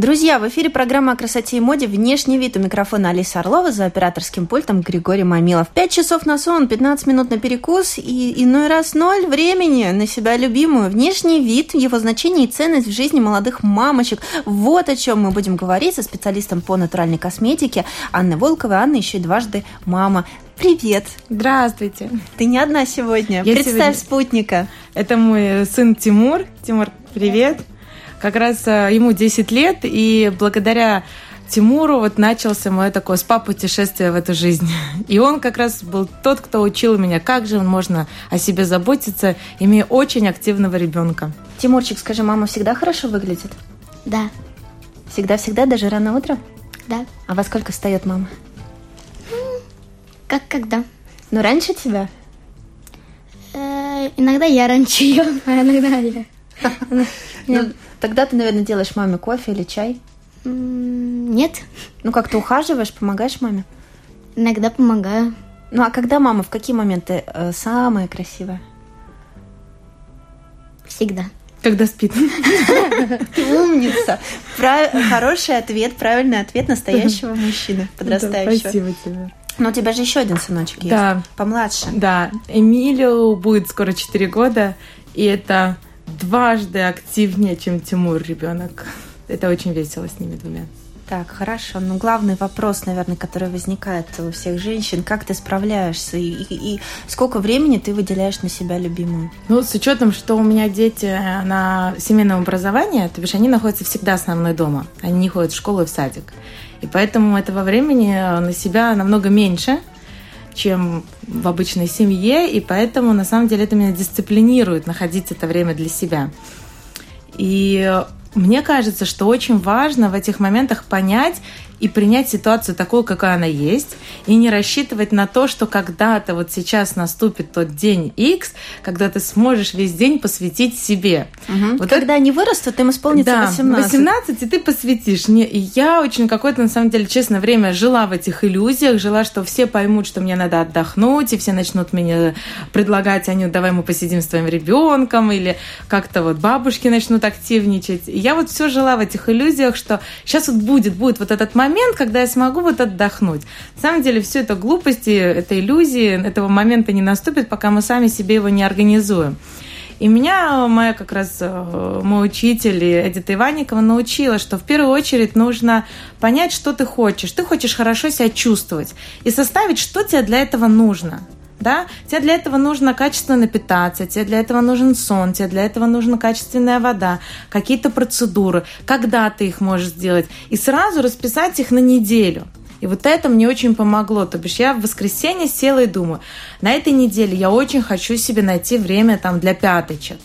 Друзья, в эфире программа о красоте и моде «Внешний вид» у микрофона Алиса Орлова за операторским пультом Григорий Мамилов. Пять часов на сон, 15 минут на перекус и иной раз ноль времени на себя любимую. Внешний вид, его значение и ценность в жизни молодых мамочек. Вот о чем мы будем говорить со специалистом по натуральной косметике Анной Волковой. Анна еще и дважды мама. Привет! Здравствуйте! Ты не одна сегодня. Я Представь сегодня... спутника. Это мой сын Тимур. Тимур, привет! Как раз э, ему 10 лет, и благодаря Тимуру вот начался мое такое спа-путешествие в эту жизнь. И он как раз был тот, кто учил меня, как же можно о себе заботиться, имея очень активного ребенка. Тимурчик, скажи, мама всегда хорошо выглядит? Да. Всегда-всегда, даже рано утром? Да. А во сколько встает мама? Как когда? Ну, раньше тебя? Э, иногда я раньше ее, а иногда я. Тогда ты, наверное, делаешь маме кофе или чай? Нет. Ну, как ты ухаживаешь, помогаешь маме? Иногда помогаю. Ну, а когда мама, в какие моменты э, самая красивая? Всегда. Когда спит. Умница. Прав... Хороший ответ, правильный ответ настоящего мужчины, подрастающего. Да, спасибо тебе. Но у тебя же еще один сыночек есть. Да. Помладше. Да. Эмилию будет скоро 4 года, и это дважды активнее, чем Тимур ребенок. Это очень весело с ними двумя. Так, хорошо. Ну, главный вопрос, наверное, который возникает у всех женщин, как ты справляешься и, и, и сколько времени ты выделяешь на себя любимую? Ну, с учетом, что у меня дети на семейном образовании, то бишь они находятся всегда со мной дома. Они не ходят в школу и в садик. И поэтому этого времени на себя намного меньше, чем в обычной семье, и поэтому на самом деле это меня дисциплинирует находить это время для себя. И мне кажется, что очень важно в этих моментах понять и принять ситуацию такой, какая она есть, и не рассчитывать на то, что когда-то вот сейчас наступит тот день X, когда ты сможешь весь день посвятить себе. Угу. Вот когда это... они вырастут, им исполнится да, 18. 18, и ты посвятишь. Не, я очень какое-то, на самом деле, честно, время жила в этих иллюзиях, жила, что все поймут, что мне надо отдохнуть, и все начнут мне предлагать, Аню, давай мы посидим с твоим ребенком, или как-то вот бабушки начнут активничать. И я вот все жила в этих иллюзиях, что сейчас вот будет, будет вот этот момент, момент, когда я смогу вот отдохнуть. На самом деле все это глупости, это иллюзии, этого момента не наступит, пока мы сами себе его не организуем. И меня моя как раз э, мой учитель Эдита Иванникова научила, что в первую очередь нужно понять, что ты хочешь. Ты хочешь хорошо себя чувствовать и составить, что тебе для этого нужно да, тебе для этого нужно качественно питаться, тебе для этого нужен сон, тебе для этого нужна качественная вода, какие-то процедуры, когда ты их можешь сделать, и сразу расписать их на неделю. И вот это мне очень помогло. То бишь я в воскресенье села и думаю, на этой неделе я очень хочу себе найти время там для пяточек.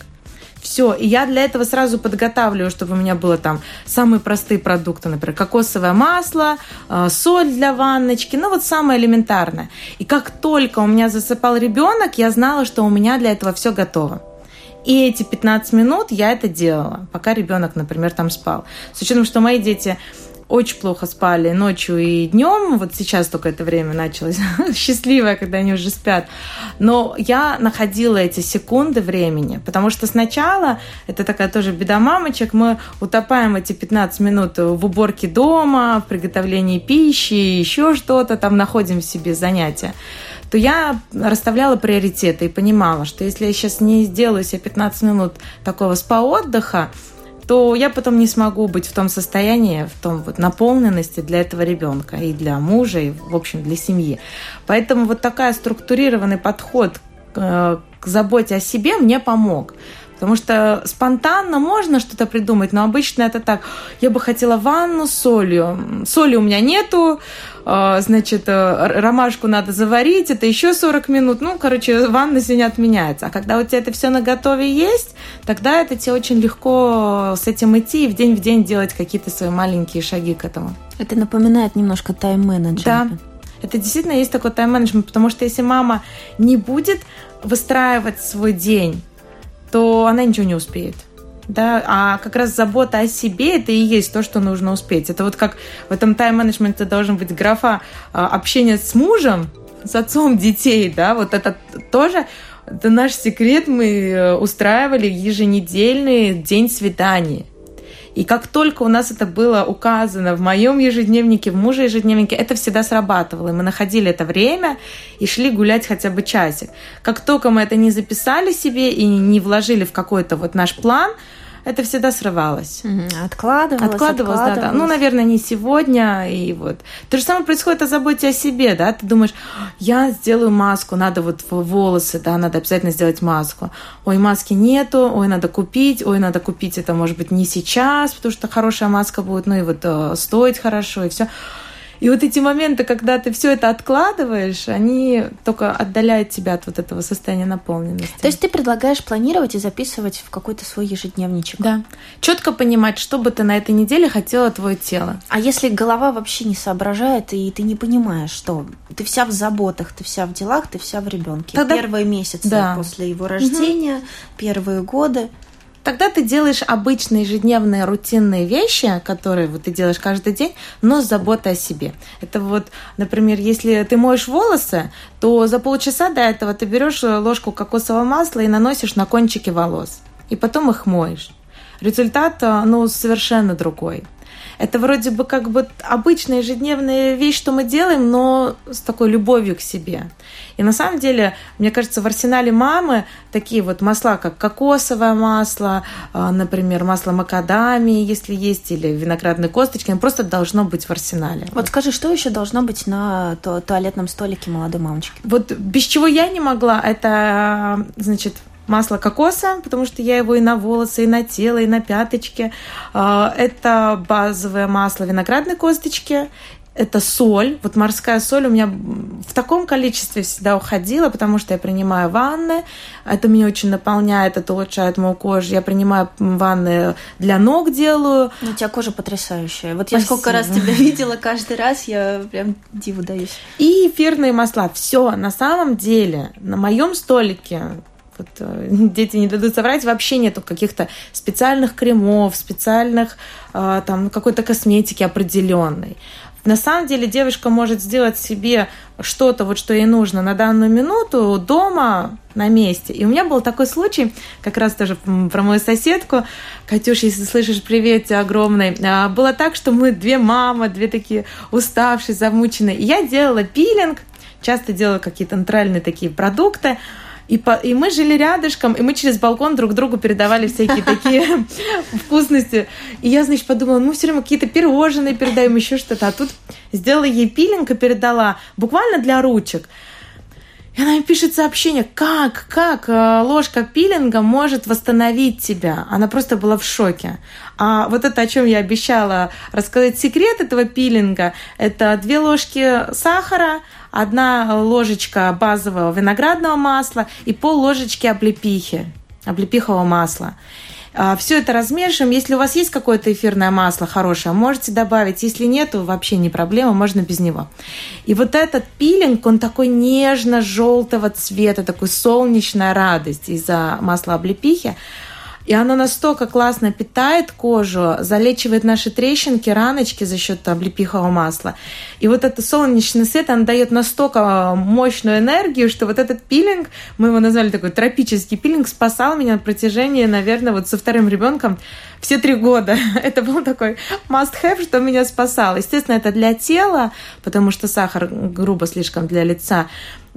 Все, и я для этого сразу подготавливаю, чтобы у меня было там самые простые продукты, например, кокосовое масло, э, соль для ванночки, ну вот самое элементарное. И как только у меня засыпал ребенок, я знала, что у меня для этого все готово. И эти 15 минут я это делала, пока ребенок, например, там спал. С учетом, что мои дети очень плохо спали ночью и днем. Вот сейчас только это время началось счастливое, когда они уже спят. Но я находила эти секунды времени, потому что сначала, это такая тоже беда мамочек, мы утопаем эти 15 минут в уборке дома, в приготовлении пищи, еще что-то, там находим себе занятия то я расставляла приоритеты и понимала, что если я сейчас не сделаю себе 15 минут такого спа-отдыха, то я потом не смогу быть в том состоянии, в том вот наполненности для этого ребенка и для мужа, и, в общем, для семьи. Поэтому вот такой структурированный подход к, э, к заботе о себе мне помог. Потому что спонтанно можно что-то придумать, но обычно это так. Я бы хотела ванну с солью. Соли у меня нету, а, значит, э, ромашку надо заварить, это еще 40 минут. Ну, короче, ванна сегодня отменяется. А когда у тебя это все на готове есть, тогда это тебе очень легко с этим идти и в день в день делать какие-то свои маленькие шаги к этому. Это напоминает немножко тайм-менеджмент. Да. Это действительно есть такой тайм-менеджмент, потому что если мама не будет выстраивать свой день, то она ничего не успеет. Да, а как раз забота о себе это и есть то, что нужно успеть. Это вот как в этом тайм-менеджменте должен быть графа а, общения с мужем, с отцом детей, да, вот это тоже это наш секрет. Мы э, устраивали еженедельный день свиданий. И как только у нас это было указано в моем ежедневнике, в муже ежедневнике, это всегда срабатывало. И мы находили это время и шли гулять хотя бы часик. Как только мы это не записали себе и не вложили в какой-то вот наш план, это всегда срывалось. Откладывалось, откладывалось, да, да. Ну, наверное, не сегодня. И вот. То же самое происходит о заботе о себе, да. Ты думаешь, я сделаю маску, надо вот волосы, да, надо обязательно сделать маску. Ой, маски нету, ой, надо купить, ой, надо купить это, может быть, не сейчас, потому что хорошая маска будет, ну и вот э, стоить хорошо, и все. И вот эти моменты, когда ты все это откладываешь, они только отдаляют тебя от вот этого состояния наполненности. То есть ты предлагаешь планировать и записывать в какой-то свой ежедневничек. Да. Четко понимать, что бы ты на этой неделе хотела твое тело. А если голова вообще не соображает, и ты не понимаешь, что ты вся в заботах, ты вся в делах, ты вся в ребенке. Тогда... Первые месяцы да. после его рождения, угу. первые годы тогда ты делаешь обычные ежедневные рутинные вещи, которые вот ты делаешь каждый день, но с заботой о себе. Это вот, например, если ты моешь волосы, то за полчаса до этого ты берешь ложку кокосового масла и наносишь на кончики волос, и потом их моешь. Результат, ну, совершенно другой. Это вроде бы как бы обычная ежедневная вещь, что мы делаем, но с такой любовью к себе. И на самом деле, мне кажется, в арсенале мамы такие вот масла, как кокосовое масло, а, например, масло макадамии, если есть, или виноградные косточки, оно просто должно быть в арсенале. Вот скажи, что еще должно быть на туалетном столике молодой мамочки? Вот без чего я не могла, это, значит, масло кокоса, потому что я его и на волосы, и на тело, и на пяточки. А, это базовое масло виноградной косточки, это соль. Вот морская соль у меня в таком количестве всегда уходила, потому что я принимаю ванны. Это меня очень наполняет, это улучшает мою кожу. Я принимаю ванны для ног делаю. Ну, у тебя кожа потрясающая. Вот Спасибо. я сколько раз тебя видела, каждый раз я прям диву даюсь. И эфирные масла. Все, на самом деле, на моем столике вот, э, дети не дадут соврать, вообще нету каких-то специальных кремов, специальных э, там какой-то косметики определенной. На самом деле девушка может сделать себе что-то, вот что ей нужно на данную минуту дома на месте. И у меня был такой случай, как раз тоже про мою соседку. Катюш, если слышишь, привет огромный. А, было так, что мы две мамы, две такие уставшие, замученные. И я делала пилинг, часто делала какие-то натуральные такие продукты. И, по, и мы жили рядышком, и мы через балкон друг другу передавали всякие такие вкусности. И я, значит, подумала, ну, все время какие-то пирожные передаем, еще что-то. А тут сделала ей пилинг и передала буквально для ручек. И она мне пишет сообщение, как, как э, ложка пилинга может восстановить тебя. Она просто была в шоке. А вот это, о чем я обещала рассказать, секрет этого пилинга, это две ложки сахара, одна ложечка базового виноградного масла и пол ложечки облепихи, облепихового масла. А, Все это размешиваем. Если у вас есть какое-то эфирное масло хорошее, можете добавить. Если нет, то вообще не проблема, можно без него. И вот этот пилинг, он такой нежно-желтого цвета, такой солнечная радость из-за масла облепихи. И оно настолько классно питает кожу, залечивает наши трещинки, раночки за счет облепихового масла. И вот этот солнечный свет, он дает настолько мощную энергию, что вот этот пилинг, мы его назвали такой тропический пилинг, спасал меня на протяжении, наверное, вот со вторым ребенком все три года. Это был такой must-have, что меня спасало. Естественно, это для тела, потому что сахар грубо слишком для лица.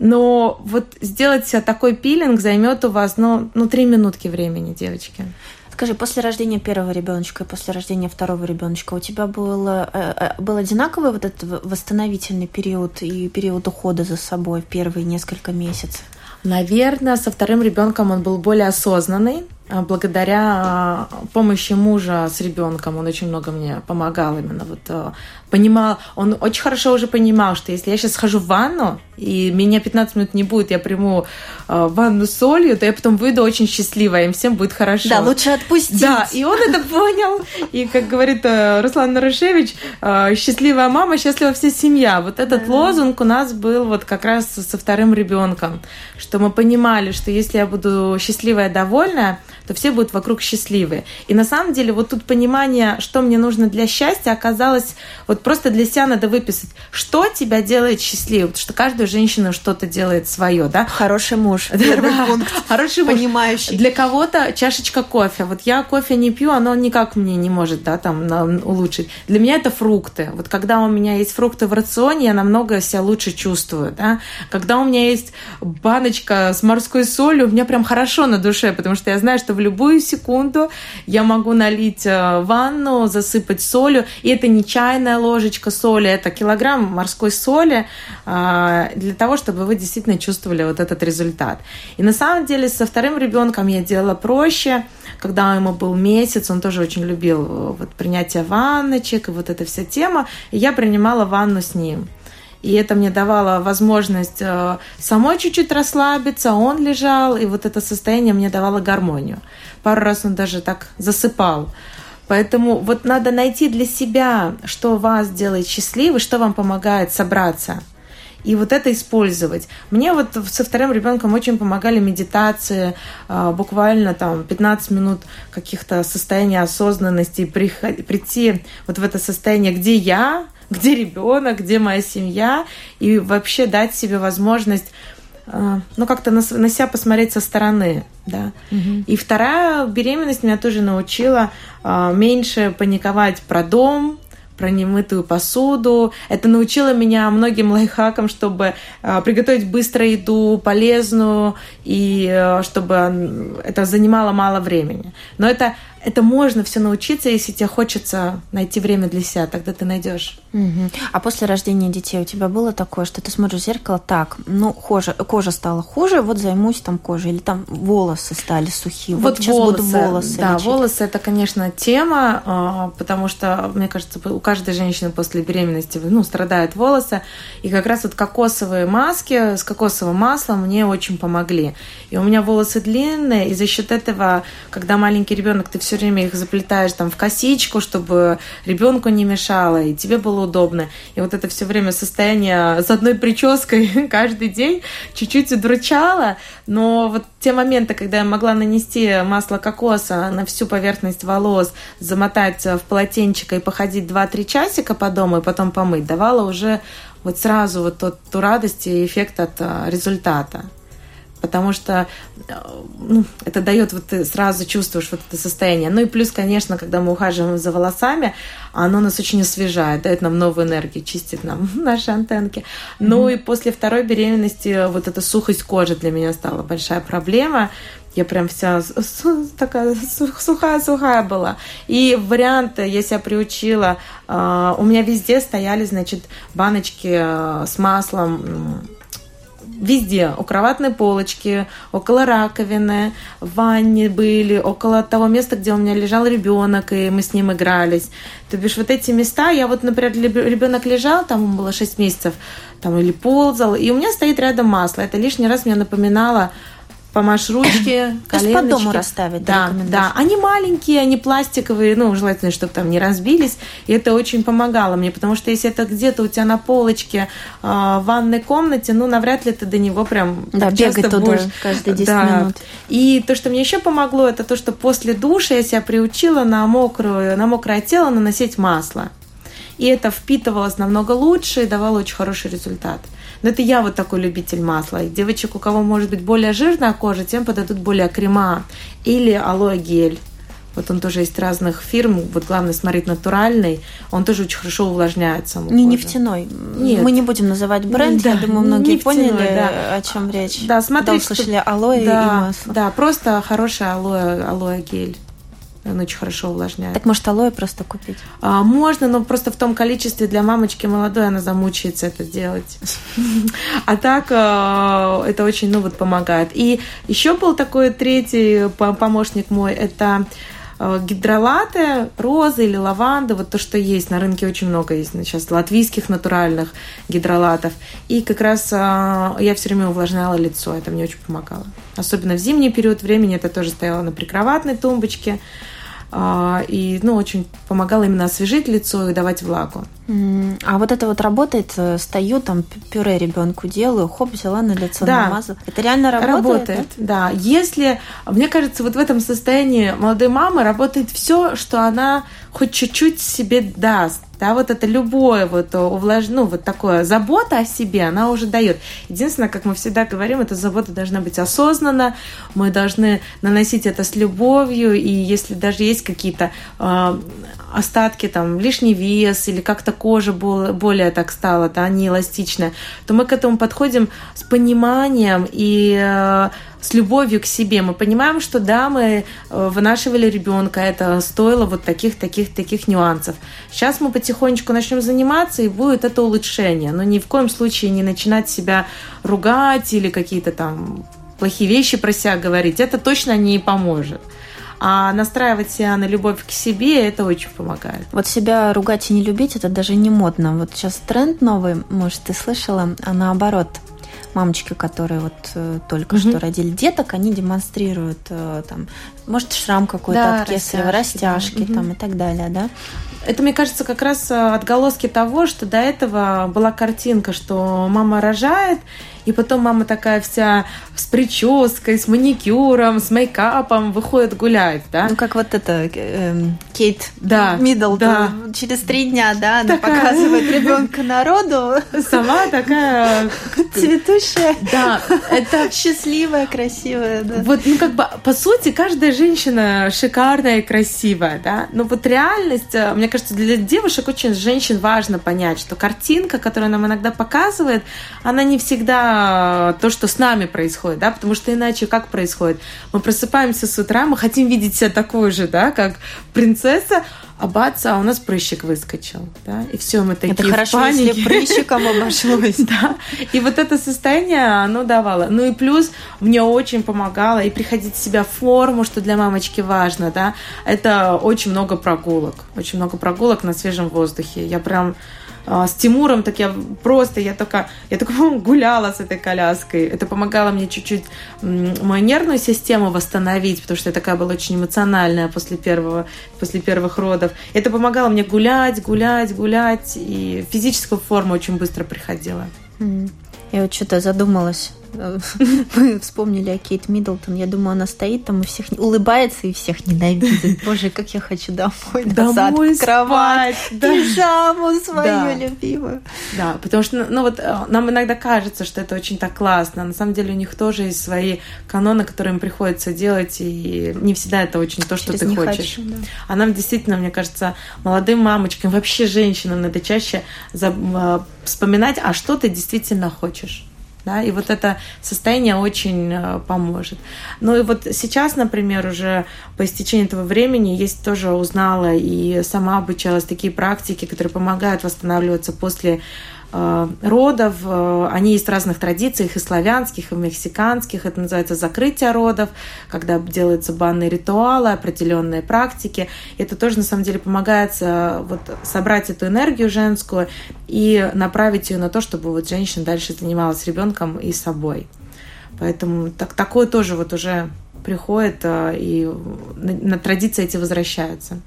Но вот сделать такой пилинг займет у вас, ну, ну, три минутки времени, девочки. Скажи, после рождения первого ребеночка и после рождения второго ребеночка у тебя был, э, э, был одинаковый вот этот восстановительный период и период ухода за собой первые несколько месяцев? Наверное, со вторым ребенком он был более осознанный, благодаря а, помощи мужа с ребенком. Он очень много мне помогал именно. Вот, а, понимал, он очень хорошо уже понимал, что если я сейчас схожу в ванну, и меня 15 минут не будет, я приму ванну с солью, то я потом выйду очень счастливая, им всем будет хорошо. Да, лучше отпустить. Да, и он это понял. И, как говорит Руслан Нарушевич, счастливая мама, счастлива вся семья. Вот этот да. лозунг у нас был вот как раз со вторым ребенком, что мы понимали, что если я буду счастливая, довольная, то все будут вокруг счастливы. И на самом деле вот тут понимание, что мне нужно для счастья, оказалось, вот просто для себя надо выписать, что тебя делает счастливым, потому что каждая женщина что-то делает свое, да? Хороший муж, первый да, пункт. Хороший муж. Понимающий. Для кого-то чашечка кофе. Вот я кофе не пью, оно никак мне не может, да, там улучшить. Для меня это фрукты. Вот когда у меня есть фрукты в рационе, я намного себя лучше чувствую, да. Когда у меня есть баночка с морской солью, у меня прям хорошо на душе, потому что я знаю, что в любую секунду я могу налить э, ванну, засыпать солью. И это не чайная ложечка соли, это килограмм морской соли э, для того, чтобы вы действительно чувствовали вот этот результат. И на самом деле со вторым ребенком я делала проще. Когда ему был месяц, он тоже очень любил э, вот принятие ванночек и вот эта вся тема. И я принимала ванну с ним. И это мне давало возможность э, самой чуть-чуть расслабиться, он лежал, и вот это состояние мне давало гармонию. Пару раз он даже так засыпал. Поэтому вот надо найти для себя, что вас делает счастливым, что вам помогает собраться. И вот это использовать. Мне вот со вторым ребенком очень помогали медитации, э, буквально там 15 минут каких-то состояний осознанности, прийти вот в это состояние, где я, где ребенок, где моя семья, и вообще дать себе возможность э, ну, как-то на, на себя посмотреть со стороны, да. Угу. И вторая беременность меня тоже научила э, меньше паниковать про дом, про немытую посуду. Это научило меня многим лайфхакам, чтобы э, приготовить быстро еду, полезную, и э, чтобы это занимало мало времени. Но это это можно все научиться, если тебе хочется найти время для себя, тогда ты найдешь. Угу. А после рождения детей у тебя было такое, что ты смотришь в зеркало, так, ну, кожа, кожа стала хуже, вот займусь там кожей, или там волосы стали сухие, вот, вот сейчас волосы, буду волосы Да, лечить. волосы – это, конечно, тема, а, потому что, мне кажется, у каждой женщины после беременности, ну, страдают волосы, и как раз вот кокосовые маски с кокосовым маслом мне очень помогли. И у меня волосы длинные, и за счет этого, когда маленький ребенок, ты все все время их заплетаешь там в косичку, чтобы ребенку не мешало, и тебе было удобно. И вот это все время состояние с одной прической каждый день чуть-чуть удручало, но вот те моменты, когда я могла нанести масло кокоса на всю поверхность волос, замотать в полотенчик и походить 2-3 часика по дому и потом помыть, давала уже вот сразу вот тот, ту радость и эффект от а, результата потому что э, ну, это дает, вот ты сразу чувствуешь вот это состояние. Ну и плюс, конечно, когда мы ухаживаем за волосами, оно нас очень освежает, дает нам новую энергию, чистит нам наши антенки. Ну mm-hmm. и после второй беременности вот эта сухость кожи для меня стала большая проблема. Я прям вся такая сухая-сухая была. И варианты я себя приучила. Э, у меня везде стояли, значит, баночки э, с маслом везде, у кроватной полочки, около раковины, в ванне были, около того места, где у меня лежал ребенок, и мы с ним игрались. То бишь вот эти места, я вот, например, ребенок лежал, там ему было 6 месяцев, там или ползал, и у меня стоит рядом масло. Это лишний раз мне напоминало помашь ручки, То есть по дому расставить, да, да. Они маленькие, они пластиковые, ну, желательно, чтобы там не разбились. И это очень помогало мне, потому что если это где-то у тебя на полочке э, в ванной комнате, ну, навряд ли ты до него прям да, бегать туда будешь. каждые 10 да. минут. И то, что мне еще помогло, это то, что после душа я себя приучила на, мокрую, на мокрое тело наносить масло. И это впитывалось намного лучше и давало очень хороший результат. Но это я вот такой любитель масла. И девочек, у кого может быть более жирная кожа, тем подадут более крема или алоэ гель. Вот он тоже есть разных фирм. Вот главное смотреть натуральный. Он тоже очень хорошо увлажняет саму Не кожу. нефтяной. Нет. Мы не будем называть бренд. Да, я думаю, многие поняли, да. о чем речь. Да, смотрите. услышали алоэ да, и масло. Да, просто хороший алоэ, алоэ гель. Он очень хорошо увлажняет. Так может алоэ просто купить? А, можно, но просто в том количестве для мамочки молодой она замучается это делать. А так э, это очень, ну вот, помогает. И еще был такой третий помощник мой, это Э, гидролаты, розы или лаванды, вот то, что есть. На рынке очень много есть сейчас латвийских натуральных гидролатов. И как раз э, я все время увлажняла лицо, это мне очень помогало. Особенно в зимний период времени это тоже стояло на прикроватной тумбочке. А, и ну, очень помогало именно освежить лицо и давать влагу. А вот это вот работает, э, стою, там пюре ребенку делаю, хоп, взяла на лицо, да. намазала. Это реально работает? Работает, да? да. Если, мне кажется, вот в этом состоянии молодой мамы работает все, что она хоть чуть-чуть себе даст. Да, вот это любое вот увлаж... ну, вот такое забота о себе, она уже дает. Единственное, как мы всегда говорим, эта забота должна быть осознанна, мы должны наносить это с любовью, и если даже есть какие-то э, остатки, там, лишний вес или как-то кожа более так стала, да, не эластичная, то мы к этому подходим с пониманием и э, с любовью к себе. Мы понимаем, что да, мы э, вынашивали ребенка, это стоило вот таких, таких, таких нюансов. Сейчас мы потихонечку начнем заниматься, и будет это улучшение. Но ни в коем случае не начинать себя ругать или какие-то там плохие вещи про себя говорить. Это точно не поможет. А настраивать себя на любовь к себе, это очень помогает. Вот себя ругать и не любить, это даже не модно. Вот сейчас тренд новый, может, ты слышала, а наоборот – мамочки, которые вот э, только угу. что родили деток, они демонстрируют э, там, может, шрам какой-то да, от кесарева, растяжки, растяжки да. там угу. и так далее, да? Это, мне кажется, как раз э, отголоски того, что до этого была картинка, что мама рожает, и потом мама такая вся с прической, с маникюром, с мейкапом выходит гулять, да? Ну, как вот это э, Кейт да, Мидл, да. через три дня, да, она такая... показывает ребенка народу. Сама такая... Цветущая. Да, это... Счастливая, красивая, да. Вот, ну, как бы, по сути, каждая женщина шикарная и красивая, да? Но вот реальность, э, мне кажется, для девушек очень женщин важно понять, что картинка, которую нам иногда показывает, она не всегда то, что с нами происходит, да, потому что иначе как происходит? Мы просыпаемся с утра, мы хотим видеть себя такой же, да, как принцесса, а бац, а у нас прыщик выскочил, да, и все, мы такие Это хорошо, в панике. если прыщиком обошлось. да, и вот это состояние, оно давало. Ну и плюс мне очень помогало и приходить в себя в форму, что для мамочки важно, да, это очень много прогулок, очень много прогулок на свежем воздухе. Я прям а, с Тимуром, так я просто, я только, я только гуляла с этой коляской. Это помогало мне чуть-чуть мою нервную систему восстановить, потому что я такая была очень эмоциональная после первого, после первых родов. Это помогало мне гулять, гулять, гулять, и физическая форма очень быстро приходила. Я вот что-то задумалась мы вспомнили о Кейт Миддлтон. Я думаю, она стоит там и всех улыбается и всех ненавидит. Боже, как я хочу домой, назад домой кровать, спать, да. пижаму свою да. любимую. Да, потому что, ну вот, э, нам иногда кажется, что это очень так классно. На самом деле у них тоже есть свои каноны, которые им приходится делать, и не всегда это очень то, что Через ты хочешь. Хочу, да. А нам действительно, мне кажется, молодым мамочкам, вообще женщинам надо чаще э, вспоминать, а что ты действительно хочешь да, и вот это состояние очень э, поможет. Ну и вот сейчас, например, уже по истечении этого времени есть тоже узнала и сама обучалась такие практики, которые помогают восстанавливаться после родов. Э, они есть в разных традициях, и славянских, и мексиканских. Это называется закрытие родов, когда делаются банные ритуалы, определенные практики. Это тоже, на самом деле, помогает э, вот, собрать эту энергию женскую и направить ее на то, чтобы вот женщина дальше занималась ребенком и собой. Поэтому так, такое тоже вот уже приходит, а, и на, традиции эти возвращаются.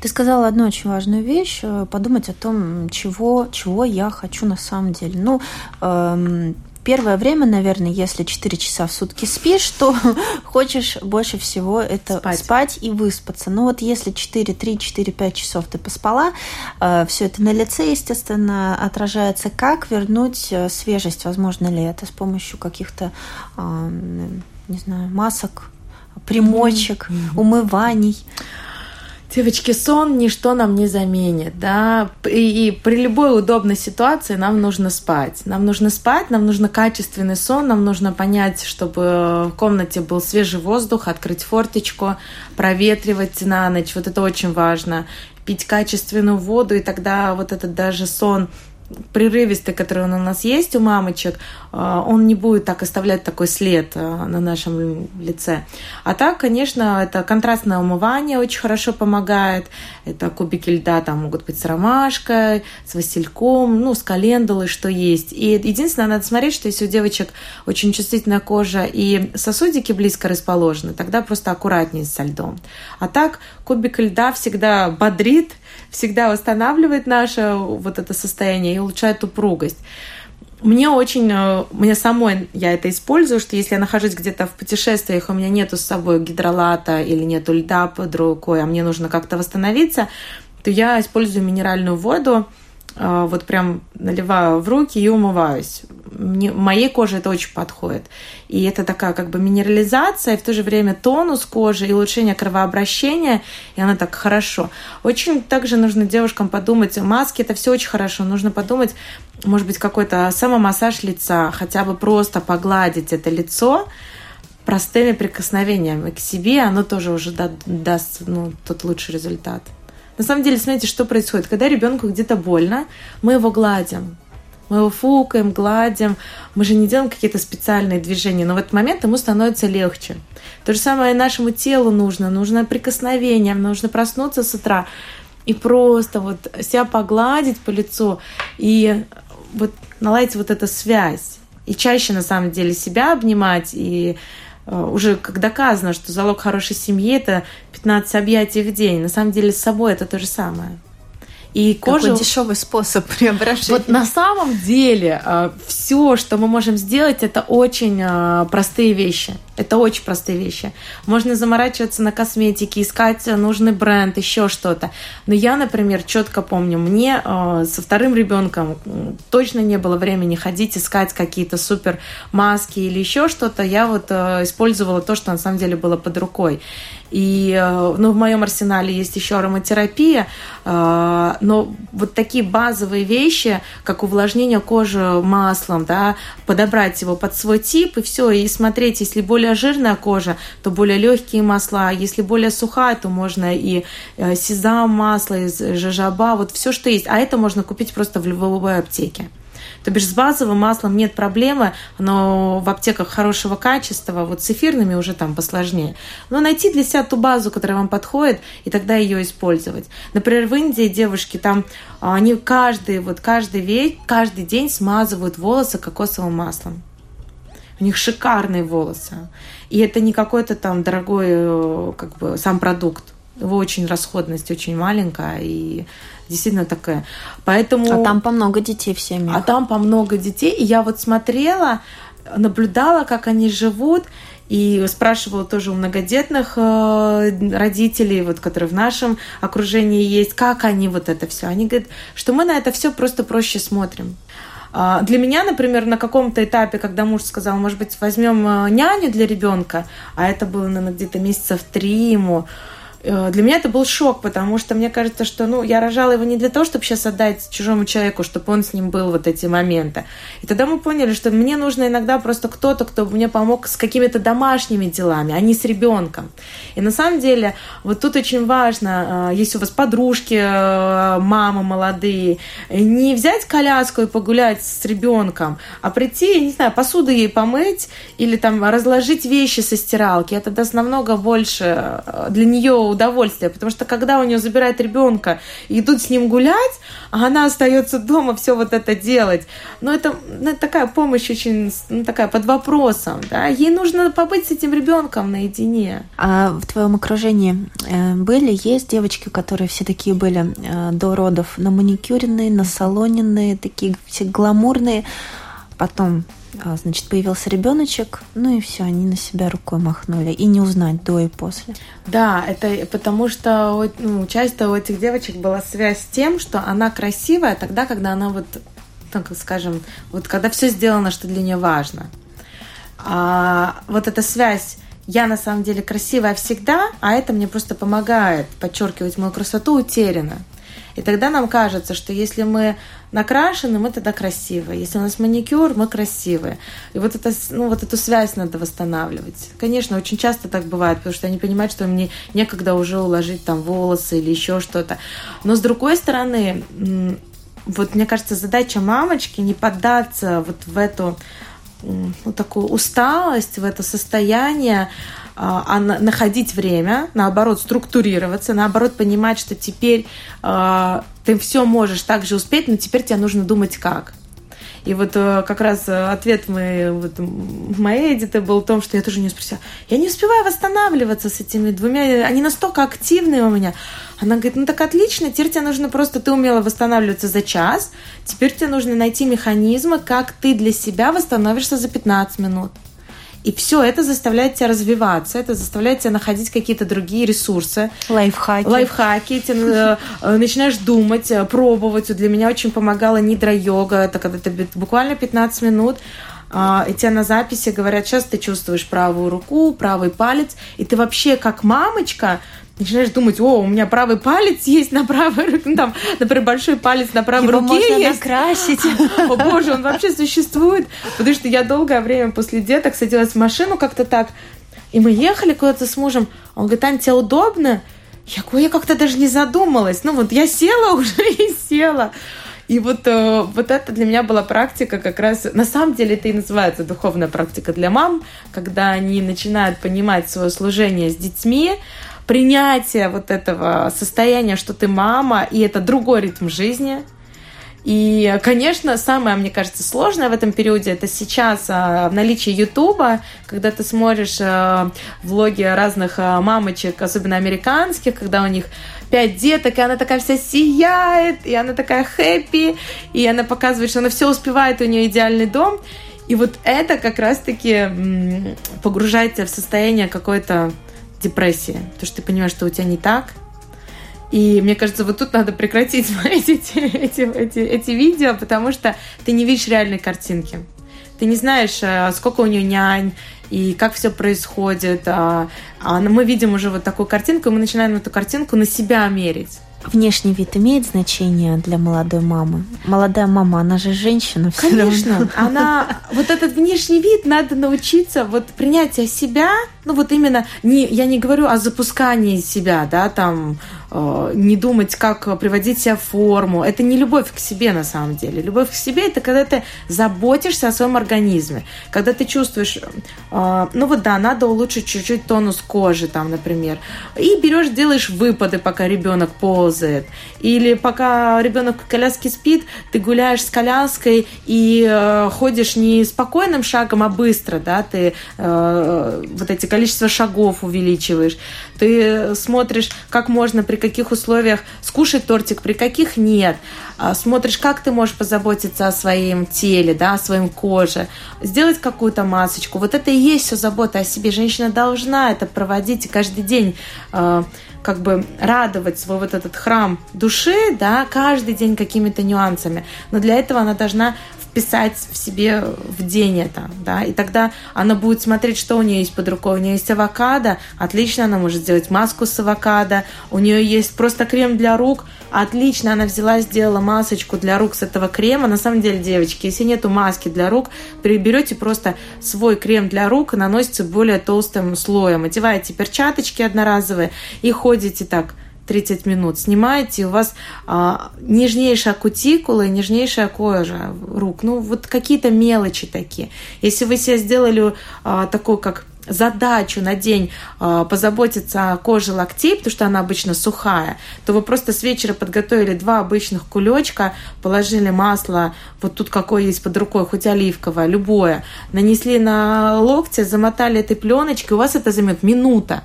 Ты сказала одну очень важную вещь, э, подумать о том, чего, чего я хочу на самом деле. Ну, эм, первое время, наверное, если 4 часа в сутки спишь, то хочешь больше всего это спать, спать и выспаться. Ну вот если 4, 3, 4, 5 часов ты поспала, э, все это на лице, естественно, отражается. Как вернуть э, свежесть? Возможно ли это с помощью каких-то, э, не знаю, масок, примочек, mm-hmm. умываний. Девочки, сон ничто нам не заменит, да, и, и при любой удобной ситуации нам нужно спать. Нам нужно спать, нам нужно качественный сон, нам нужно понять, чтобы в комнате был свежий воздух, открыть форточку, проветривать на ночь, вот это очень важно. Пить качественную воду, и тогда вот этот даже сон прерывистый, который у нас есть у мамочек, а, он не будет так оставлять такой след а, на нашем лице. А так, конечно, это контрастное умывание очень хорошо помогает. Это кубики льда там могут быть с ромашкой, с васильком, ну, с календулой, что есть. И единственное, надо смотреть, что если у девочек очень чувствительная кожа и сосудики близко расположены, тогда просто аккуратнее со льдом. А так, кубик льда всегда бодрит, всегда восстанавливает наше вот это состояние и улучшает упругость. Мне очень, э, мне самой я это использую, что если я нахожусь где-то в путешествиях, у меня нету с собой гидролата или нету льда под рукой, а мне нужно как-то восстановиться, то я использую минеральную воду, вот прям наливаю в руки и умываюсь. Мне, моей коже это очень подходит. И это такая как бы минерализация, и в то же время тонус кожи и улучшение кровообращения, и она так хорошо. Очень также нужно девушкам подумать, маски это все очень хорошо, нужно подумать, может быть, какой-то самомассаж лица, хотя бы просто погладить это лицо, простыми прикосновениями к себе, оно тоже уже даст ну, тот лучший результат. На самом деле, смотрите, что происходит. Когда ребенку где-то больно, мы его гладим. Мы его фукаем, гладим. Мы же не делаем какие-то специальные движения, но в этот момент ему становится легче. То же самое нашему телу нужно. Нужно прикосновение, нужно проснуться с утра и просто вот себя погладить по лицу и вот наладить вот эту связь. И чаще, на самом деле, себя обнимать. И уже как доказано, что залог хорошей семьи – это 15 объятий в день. На самом деле, с собой это то же самое. И кожа... Какой дешевый способ преображения. Вот на самом деле э, все, что мы можем сделать, это очень э, простые вещи. Это очень простые вещи. Можно заморачиваться на косметике, искать нужный бренд, еще что-то. Но я, например, четко помню, мне э, со вторым ребенком точно не было времени ходить, искать какие-то супер маски или еще что-то. Я вот использовала то, что на самом деле было под рукой. И э, ну, в моем арсенале есть еще ароматерапия, э, но вот такие базовые вещи, как увлажнение кожи маслом, да, подобрать его под свой тип и все, и смотреть, если более жирная кожа, то более легкие масла, если более сухая, то можно и э, сезам масло, из жажаба, вот все, что есть. А это можно купить просто в любой аптеке. То бишь с базовым маслом нет проблемы, оно в аптеках хорошего качества, вот с эфирными уже там посложнее. Но найти для себя ту базу, которая вам подходит, и тогда ее использовать. Например, в Индии девушки там, а, они каждый, вот каждый, весь, каждый день смазывают волосы кокосовым маслом. У них шикарные волосы. И это не какой-то там дорогой э, как бы сам продукт. Его очень расходность очень маленькая, и действительно такая. Поэтому... А там по много детей в семье. А там по много детей. И я вот смотрела, наблюдала, как они живут, и спрашивала тоже у многодетных э, родителей, вот, которые в нашем окружении есть, как они вот это все. Они говорят, что мы на это все просто проще смотрим. А, для меня, например, на каком-то этапе, когда муж сказал, может быть, возьмем э, няню для ребенка, а это было, наверное, где-то месяцев три ему, для меня это был шок, потому что мне кажется, что ну, я рожала его не для того, чтобы сейчас отдать чужому человеку, чтобы он с ним был вот эти моменты. И тогда мы поняли, что мне нужно иногда просто кто-то, кто мне помог с какими-то домашними делами, а не с ребенком. И на самом деле вот тут очень важно, э, если у вас подружки, э, мамы молодые, не взять коляску и погулять с ребенком, а прийти, не знаю, посуду ей помыть или там разложить вещи со стиралки. Это даст намного больше для нее удовольствие, потому что когда у нее забирают ребенка и идут с ним гулять, а она остается дома все вот это делать, ну это, ну, такая помощь очень ну, такая под вопросом, да, ей нужно побыть с этим ребенком наедине. А в твоем окружении э, были, есть девочки, которые все такие были э, до родов, на маникюренные, на салоненные, такие все гламурные, потом значит, появился ребеночек, ну и все, они на себя рукой махнули. И не узнать до и после. Да, это потому что ну, часто у этих девочек была связь с тем, что она красивая тогда, когда она вот, так скажем, вот когда все сделано, что для нее важно. А вот эта связь я на самом деле красивая всегда, а это мне просто помогает подчеркивать мою красоту утеряно. И тогда нам кажется, что если мы накрашены, мы тогда красивые. Если у нас маникюр, мы красивые. И вот, это, ну, вот эту связь надо восстанавливать. Конечно, очень часто так бывает, потому что они понимают, что мне некогда уже уложить там волосы или еще что-то. Но с другой стороны, вот мне кажется, задача мамочки не поддаться вот в эту ну, такую усталость, в это состояние, а, а находить время, наоборот, структурироваться, наоборот, понимать, что теперь а, ты все можешь так же успеть, но теперь тебе нужно думать как. И вот э, как раз э, ответ мой, вот, моей Эдиты был в том, что я тоже не спросила. Я не успеваю восстанавливаться с этими двумя. Они настолько активные у меня. Она говорит, ну так отлично, теперь тебе нужно просто, ты умела восстанавливаться за час, теперь тебе нужно найти механизмы, как ты для себя восстановишься за 15 минут. И все это заставляет тебя развиваться, это заставляет тебя находить какие-то другие ресурсы. Лайфхаки. Лайфхаки. Ты э, э, начинаешь думать, э, пробовать. Для меня очень помогала нидра-йога. Это когда ты буквально 15 минут а, и тебе на записи говорят, сейчас ты чувствуешь правую руку, правый палец, и ты вообще как мамочка начинаешь думать, о, у меня правый палец есть на правой руке, ну, там, например, большой палец на правой Его руке можно есть. накрасить. О боже, он вообще существует. Потому что я долгое время после деток садилась в машину как-то так, и мы ехали куда-то с мужем, он говорит, Аня, тебе удобно? Я говорю, я как-то даже не задумалась. Ну вот я села уже и села. И вот, э, вот это для меня была практика как раз... На самом деле это и называется духовная практика для мам, когда они начинают понимать свое служение с детьми, принятие вот этого состояния, что ты мама, и это другой ритм жизни. И, конечно, самое, мне кажется, сложное в этом периоде это сейчас а, в наличии Ютуба, когда ты смотришь а, влоги разных а, мамочек, особенно американских, когда у них пять деток, и она такая вся сияет, и она такая хэппи, и она показывает, что она все успевает, у нее идеальный дом. И вот это как раз-таки погружает тебя в состояние какой-то депрессии, потому что ты понимаешь, что у тебя не так. И мне кажется, вот тут надо прекратить смотреть эти, эти, эти, эти видео, потому что ты не видишь реальной картинки. Ты не знаешь, э, сколько у нее нянь, и как все происходит. А, а мы видим уже вот такую картинку, и мы начинаем эту картинку на себя мерить. Внешний вид имеет значение для молодой мамы? Молодая мама, она же женщина. Все Конечно, равно. она вот этот внешний вид надо научиться вот принятие себя, ну вот именно не я не говорю о запускании себя, да, там не думать, как приводить себя в форму. Это не любовь к себе на самом деле. Любовь к себе это когда ты заботишься о своем организме, когда ты чувствуешь, э, ну вот да, надо улучшить чуть-чуть тонус кожи, там, например, и берешь, делаешь выпады, пока ребенок ползает, или пока ребенок в коляске спит, ты гуляешь с коляской и э, ходишь не спокойным шагом, а быстро, да, ты вот эти количество шагов увеличиваешь, ты смотришь, как можно при каких условиях скушать тортик, при каких нет. А, смотришь, как ты можешь позаботиться о своем теле, да, о своем коже, сделать какую-то масочку. Вот это и есть все забота о себе. Женщина должна это проводить каждый день а, как бы радовать свой вот этот храм души, да, каждый день какими-то нюансами. Но для этого она должна вписать в себе в день это, да, и тогда она будет смотреть, что у нее есть под рукой. У нее есть авокадо, отлично, она может сделать маску с авокадо. У нее есть просто крем для рук, отлично, она взяла, сделала масочку для рук с этого крема. На самом деле, девочки, если нету маски для рук, берете просто свой крем для рук и наносите более толстым слоем. Одеваете перчаточки одноразовые и ходите так 30 минут снимаете, у вас а, нежнейшая кутикула и нежнейшая кожа рук. Ну, вот какие-то мелочи такие. Если вы себе сделали а, такой, как задачу на день э, позаботиться о коже локтей, потому что она обычно сухая, то вы просто с вечера подготовили два обычных кулечка, положили масло, вот тут какое есть под рукой, хоть оливковое, любое, нанесли на локти, замотали этой пленочкой, у вас это займет минута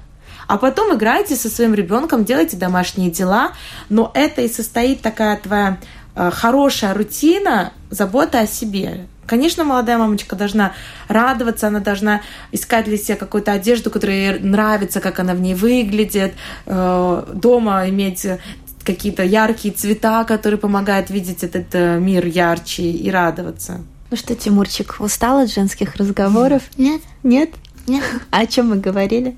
а потом играйте со своим ребенком, делайте домашние дела, но это и состоит такая твоя э, хорошая рутина, забота о себе. Конечно, молодая мамочка должна радоваться, она должна искать для себя какую-то одежду, которая ей нравится, как она в ней выглядит, э, дома иметь какие-то яркие цвета, которые помогают видеть этот э, мир ярче и радоваться. Ну что, Тимурчик, устал от женских разговоров? Нет. Нет? Нет. А о чем мы говорили?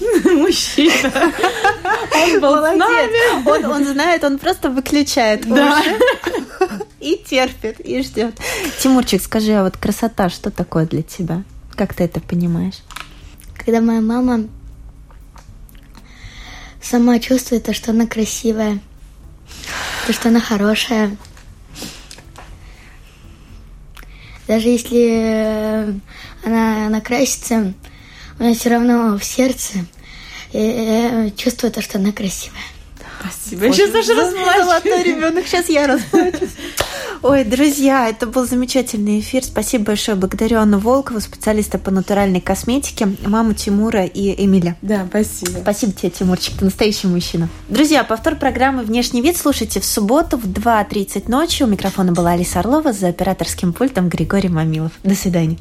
Мужчина. Он был с нами. Он, он знает, он просто выключает Да. уши и терпит, и ждет. Тимурчик, скажи, а вот красота, что такое для тебя? Как ты это понимаешь? Когда моя мама сама чувствует то, что она красивая, то, что она хорошая. Даже если э, она накрасится, у меня все равно в сердце э, э, чувствую то, что она красивая. Спасибо. Я сейчас даже расплачусь. Золотой ребенок, сейчас я расплачусь. Ой, друзья, это был замечательный эфир. Спасибо большое. Благодарю Анну Волкову, специалиста по натуральной косметике, маму Тимура и Эмиля. Да, спасибо. Спасибо тебе, Тимурчик, ты настоящий мужчина. Друзья, повтор программы «Внешний вид» слушайте в субботу в 2.30 ночи. У микрофона была Алиса Орлова за операторским пультом Григорий Мамилов. До свидания.